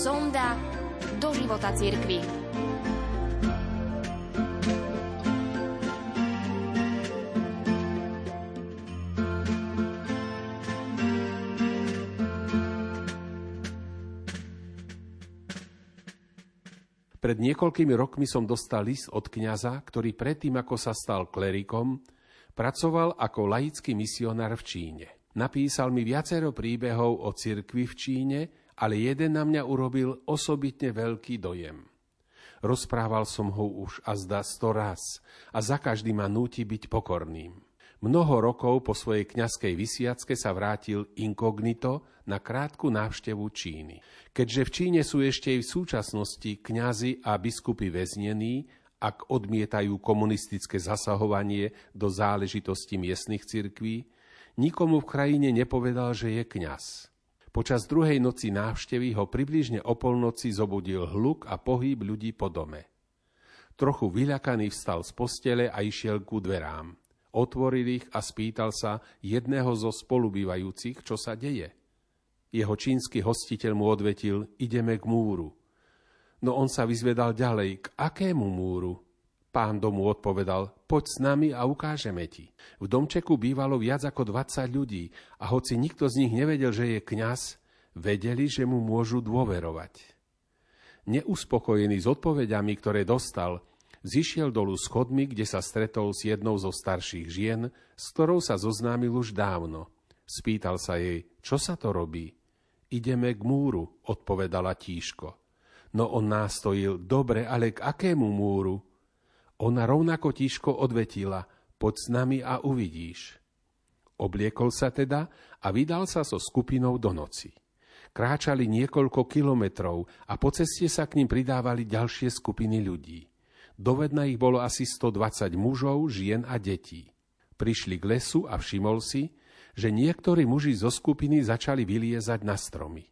sonda do života cirkvi. Pred niekoľkými rokmi som dostal list od kňaza, ktorý predtým, ako sa stal klerikom, pracoval ako laický misionár v Číne. Napísal mi viacero príbehov o cirkvi v Číne, ale jeden na mňa urobil osobitne veľký dojem. Rozprával som ho už a zda sto raz a za každý ma núti byť pokorným. Mnoho rokov po svojej kňazskej vysiacke sa vrátil inkognito na krátku návštevu Číny. Keďže v Číne sú ešte aj v súčasnosti kňazi a biskupy väznení, ak odmietajú komunistické zasahovanie do záležitosti miestnych cirkví, nikomu v krajine nepovedal, že je kňaz. Počas druhej noci návštevy ho približne o polnoci zobudil hluk a pohyb ľudí po dome. Trochu vyľakaný vstal z postele a išiel ku dverám. Otvoril ich a spýtal sa jedného zo spolubývajúcich, čo sa deje. Jeho čínsky hostiteľ mu odvetil, ideme k múru. No on sa vyzvedal ďalej, k akému múru? Pán domu odpovedal, poď s nami a ukážeme ti. V domčeku bývalo viac ako 20 ľudí a hoci nikto z nich nevedel, že je kňaz, vedeli, že mu môžu dôverovať. Neuspokojený s odpovediami, ktoré dostal, zišiel dolu schodmi, kde sa stretol s jednou zo starších žien, s ktorou sa zoznámil už dávno. Spýtal sa jej, čo sa to robí. Ideme k múru, odpovedala tíško. No on nástojil, dobre, ale k akému múru? Ona rovnako tíško odvetila, poď s nami a uvidíš. Obliekol sa teda a vydal sa so skupinou do noci. Kráčali niekoľko kilometrov a po ceste sa k ním pridávali ďalšie skupiny ľudí. Dovedna ich bolo asi 120 mužov, žien a detí. Prišli k lesu a všimol si, že niektorí muži zo skupiny začali vyliezať na stromy.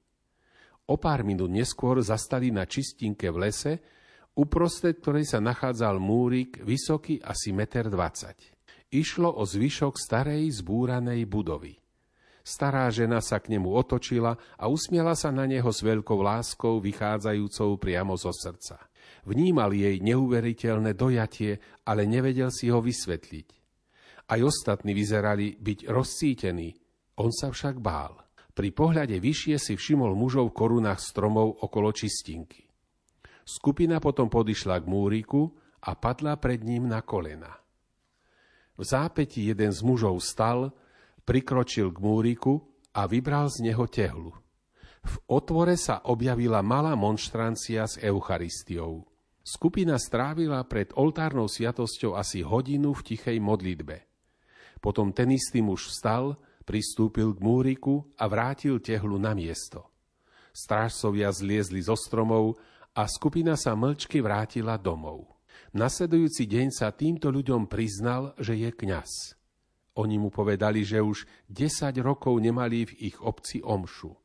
O pár minút neskôr zastali na čistinke v lese, uprostred ktorej sa nachádzal múrik vysoký asi 1,20 m. Išlo o zvyšok starej zbúranej budovy. Stará žena sa k nemu otočila a usmiela sa na neho s veľkou láskou vychádzajúcou priamo zo srdca. Vnímal jej neuveriteľné dojatie, ale nevedel si ho vysvetliť. Aj ostatní vyzerali byť rozcítení, on sa však bál. Pri pohľade vyššie si všimol mužov v korunách stromov okolo čistinky. Skupina potom podišla k múriku a padla pred ním na kolena. V zápäti jeden z mužov stal, prikročil k múriku a vybral z neho tehlu. V otvore sa objavila malá monštrancia s Eucharistiou. Skupina strávila pred oltárnou sviatosťou asi hodinu v tichej modlitbe. Potom ten istý muž vstal, pristúpil k múriku a vrátil tehlu na miesto. Strážcovia zliezli zo stromov a skupina sa mlčky vrátila domov. Nasledujúci deň sa týmto ľuďom priznal, že je kňaz. Oni mu povedali, že už 10 rokov nemali v ich obci omšu.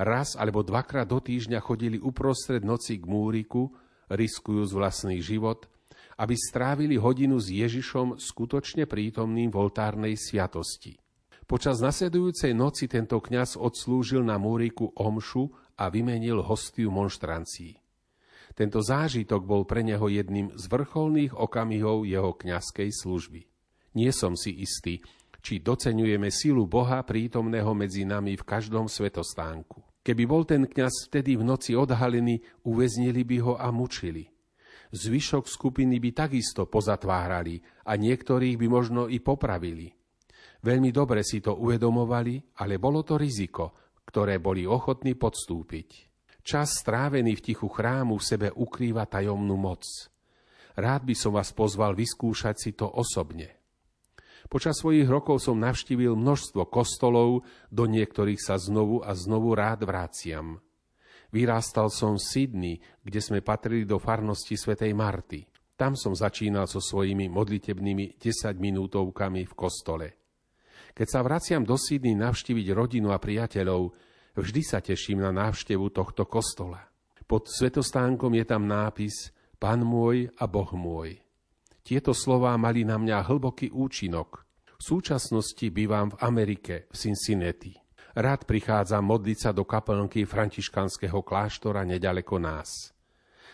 Raz alebo dvakrát do týždňa chodili uprostred noci k múriku, riskujúc vlastný život, aby strávili hodinu s Ježišom skutočne prítomným v oltárnej sviatosti. Počas nasledujúcej noci tento kňaz odslúžil na múriku omšu a vymenil hostiu monštrancií. Tento zážitok bol pre neho jedným z vrcholných okamihov jeho kňazskej služby. Nie som si istý, či docenujeme silu Boha prítomného medzi nami v každom svetostánku. Keby bol ten kňaz vtedy v noci odhalený, uväznili by ho a mučili. Zvyšok skupiny by takisto pozatvárali a niektorých by možno i popravili. Veľmi dobre si to uvedomovali, ale bolo to riziko, ktoré boli ochotní podstúpiť. Čas strávený v tichu chrámu v sebe ukrýva tajomnú moc. Rád by som vás pozval vyskúšať si to osobne. Počas svojich rokov som navštívil množstvo kostolov, do niektorých sa znovu a znovu rád vráciam. Vyrástal som v Sydney, kde sme patrili do farnosti svätej Marty. Tam som začínal so svojimi modlitebnými 10 minútovkami v kostole. Keď sa vraciam do Sydney navštíviť rodinu a priateľov, vždy sa teším na návštevu tohto kostola. Pod svetostánkom je tam nápis Pán môj a Boh môj. Tieto slová mali na mňa hlboký účinok. V súčasnosti bývam v Amerike, v Cincinnati. Rád prichádzam modliť sa do kaplnky františkanského kláštora nedaleko nás.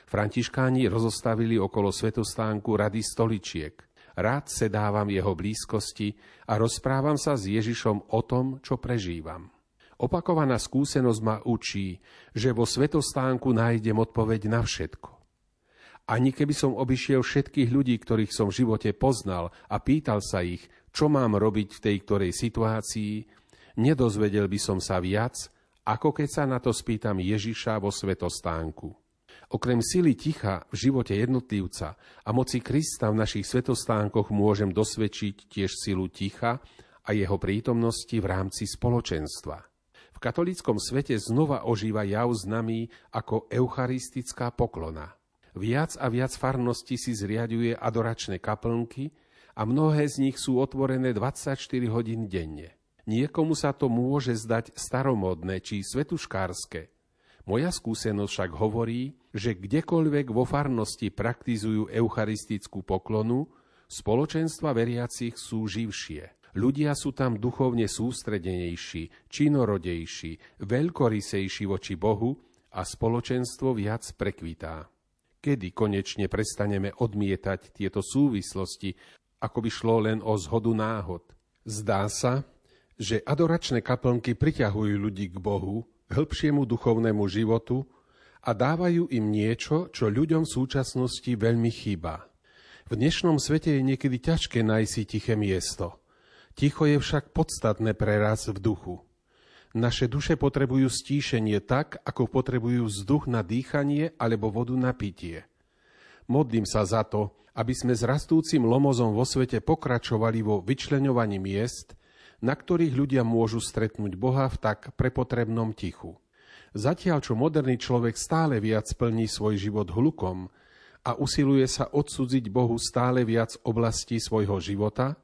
Františkáni rozostavili okolo svetostánku rady stoličiek. Rád sedávam jeho blízkosti a rozprávam sa s Ježišom o tom, čo prežívam. Opakovaná skúsenosť ma učí, že vo svetostánku nájdem odpoveď na všetko. Ani keby som obišiel všetkých ľudí, ktorých som v živote poznal a pýtal sa ich, čo mám robiť v tej ktorej situácii, nedozvedel by som sa viac, ako keď sa na to spýtam Ježiša vo svetostánku. Okrem sily ticha v živote jednotlivca a moci Krista v našich svetostánkoch môžem dosvedčiť tiež silu ticha a jeho prítomnosti v rámci spoločenstva. V katolíckom svete znova ožíva jav známy ako eucharistická poklona. Viac a viac farnosti si zriaduje adoračné kaplnky a mnohé z nich sú otvorené 24 hodín denne. Niekomu sa to môže zdať staromodné či svetuškárske. Moja skúsenosť však hovorí, že kdekoľvek vo farnosti praktizujú eucharistickú poklonu, spoločenstva veriacich sú živšie. Ľudia sú tam duchovne sústredenejší, činorodejší, veľkorysejší voči Bohu a spoločenstvo viac prekvitá. Kedy konečne prestaneme odmietať tieto súvislosti, ako by šlo len o zhodu náhod? Zdá sa, že adoračné kaplnky priťahujú ľudí k Bohu, hĺbšiemu duchovnému životu a dávajú im niečo, čo ľuďom v súčasnosti veľmi chýba. V dnešnom svete je niekedy ťažké nájsť si tiché miesto. Ticho je však podstatné pre raz v duchu. Naše duše potrebujú stíšenie tak, ako potrebujú vzduch na dýchanie alebo vodu na pitie. Modlím sa za to, aby sme s rastúcim lomozom vo svete pokračovali vo vyčleňovaní miest, na ktorých ľudia môžu stretnúť Boha v tak prepotrebnom tichu. Zatiaľ, čo moderný človek stále viac plní svoj život hlukom a usiluje sa odsudziť Bohu stále viac oblastí svojho života,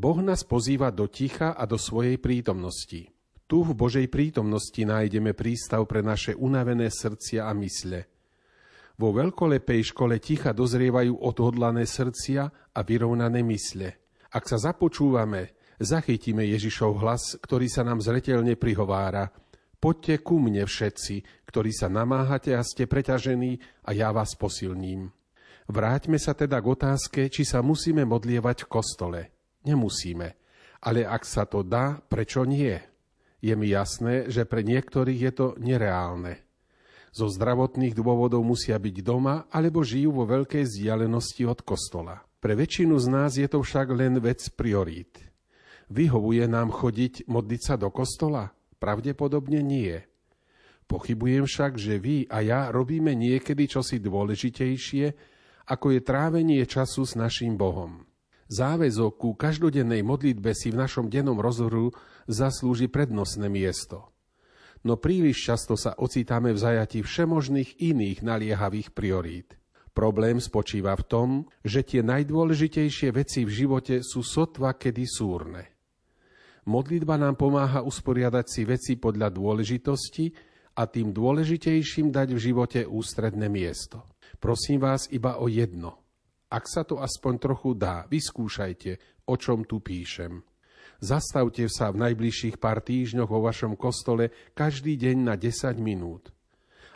Boh nás pozýva do ticha a do svojej prítomnosti. Tu v Božej prítomnosti nájdeme prístav pre naše unavené srdcia a mysle. Vo veľkolepej škole ticha dozrievajú odhodlané srdcia a vyrovnané mysle. Ak sa započúvame, zachytíme Ježišov hlas, ktorý sa nám zretelne prihovára. Poďte ku mne všetci, ktorí sa namáhate a ste preťažení a ja vás posilním. Vráťme sa teda k otázke, či sa musíme modlievať v kostole. Nemusíme. Ale ak sa to dá, prečo nie? Je mi jasné, že pre niektorých je to nereálne. Zo zdravotných dôvodov musia byť doma alebo žijú vo veľkej vzdialenosti od kostola. Pre väčšinu z nás je to však len vec priorít. Vyhovuje nám chodiť modliť sa do kostola? Pravdepodobne nie. Pochybujem však, že vy a ja robíme niekedy čosi dôležitejšie, ako je trávenie času s našim Bohom. Záväzok ku každodennej modlitbe si v našom dennom rozhoru zaslúži prednostné miesto. No príliš často sa ocitáme v zajati všemožných iných naliehavých priorít. Problém spočíva v tom, že tie najdôležitejšie veci v živote sú sotva kedy súrne. Modlitba nám pomáha usporiadať si veci podľa dôležitosti a tým dôležitejším dať v živote ústredné miesto. Prosím vás iba o jedno. Ak sa to aspoň trochu dá, vyskúšajte, o čom tu píšem. Zastavte sa v najbližších pár týždňoch vo vašom kostole každý deň na 10 minút.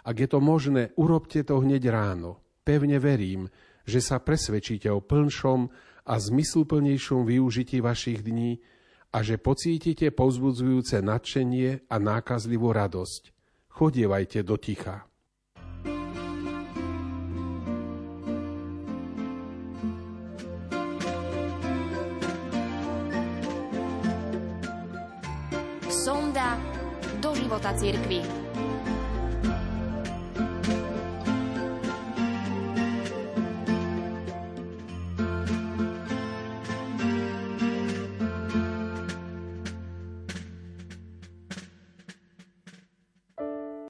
Ak je to možné, urobte to hneď ráno. Pevne verím, že sa presvedčíte o plnšom a zmysluplnejšom využití vašich dní, a že pocítite povzbudzujúce nadšenie a nákazlivú radosť. Chodievajte do ticha. do života cirkvy.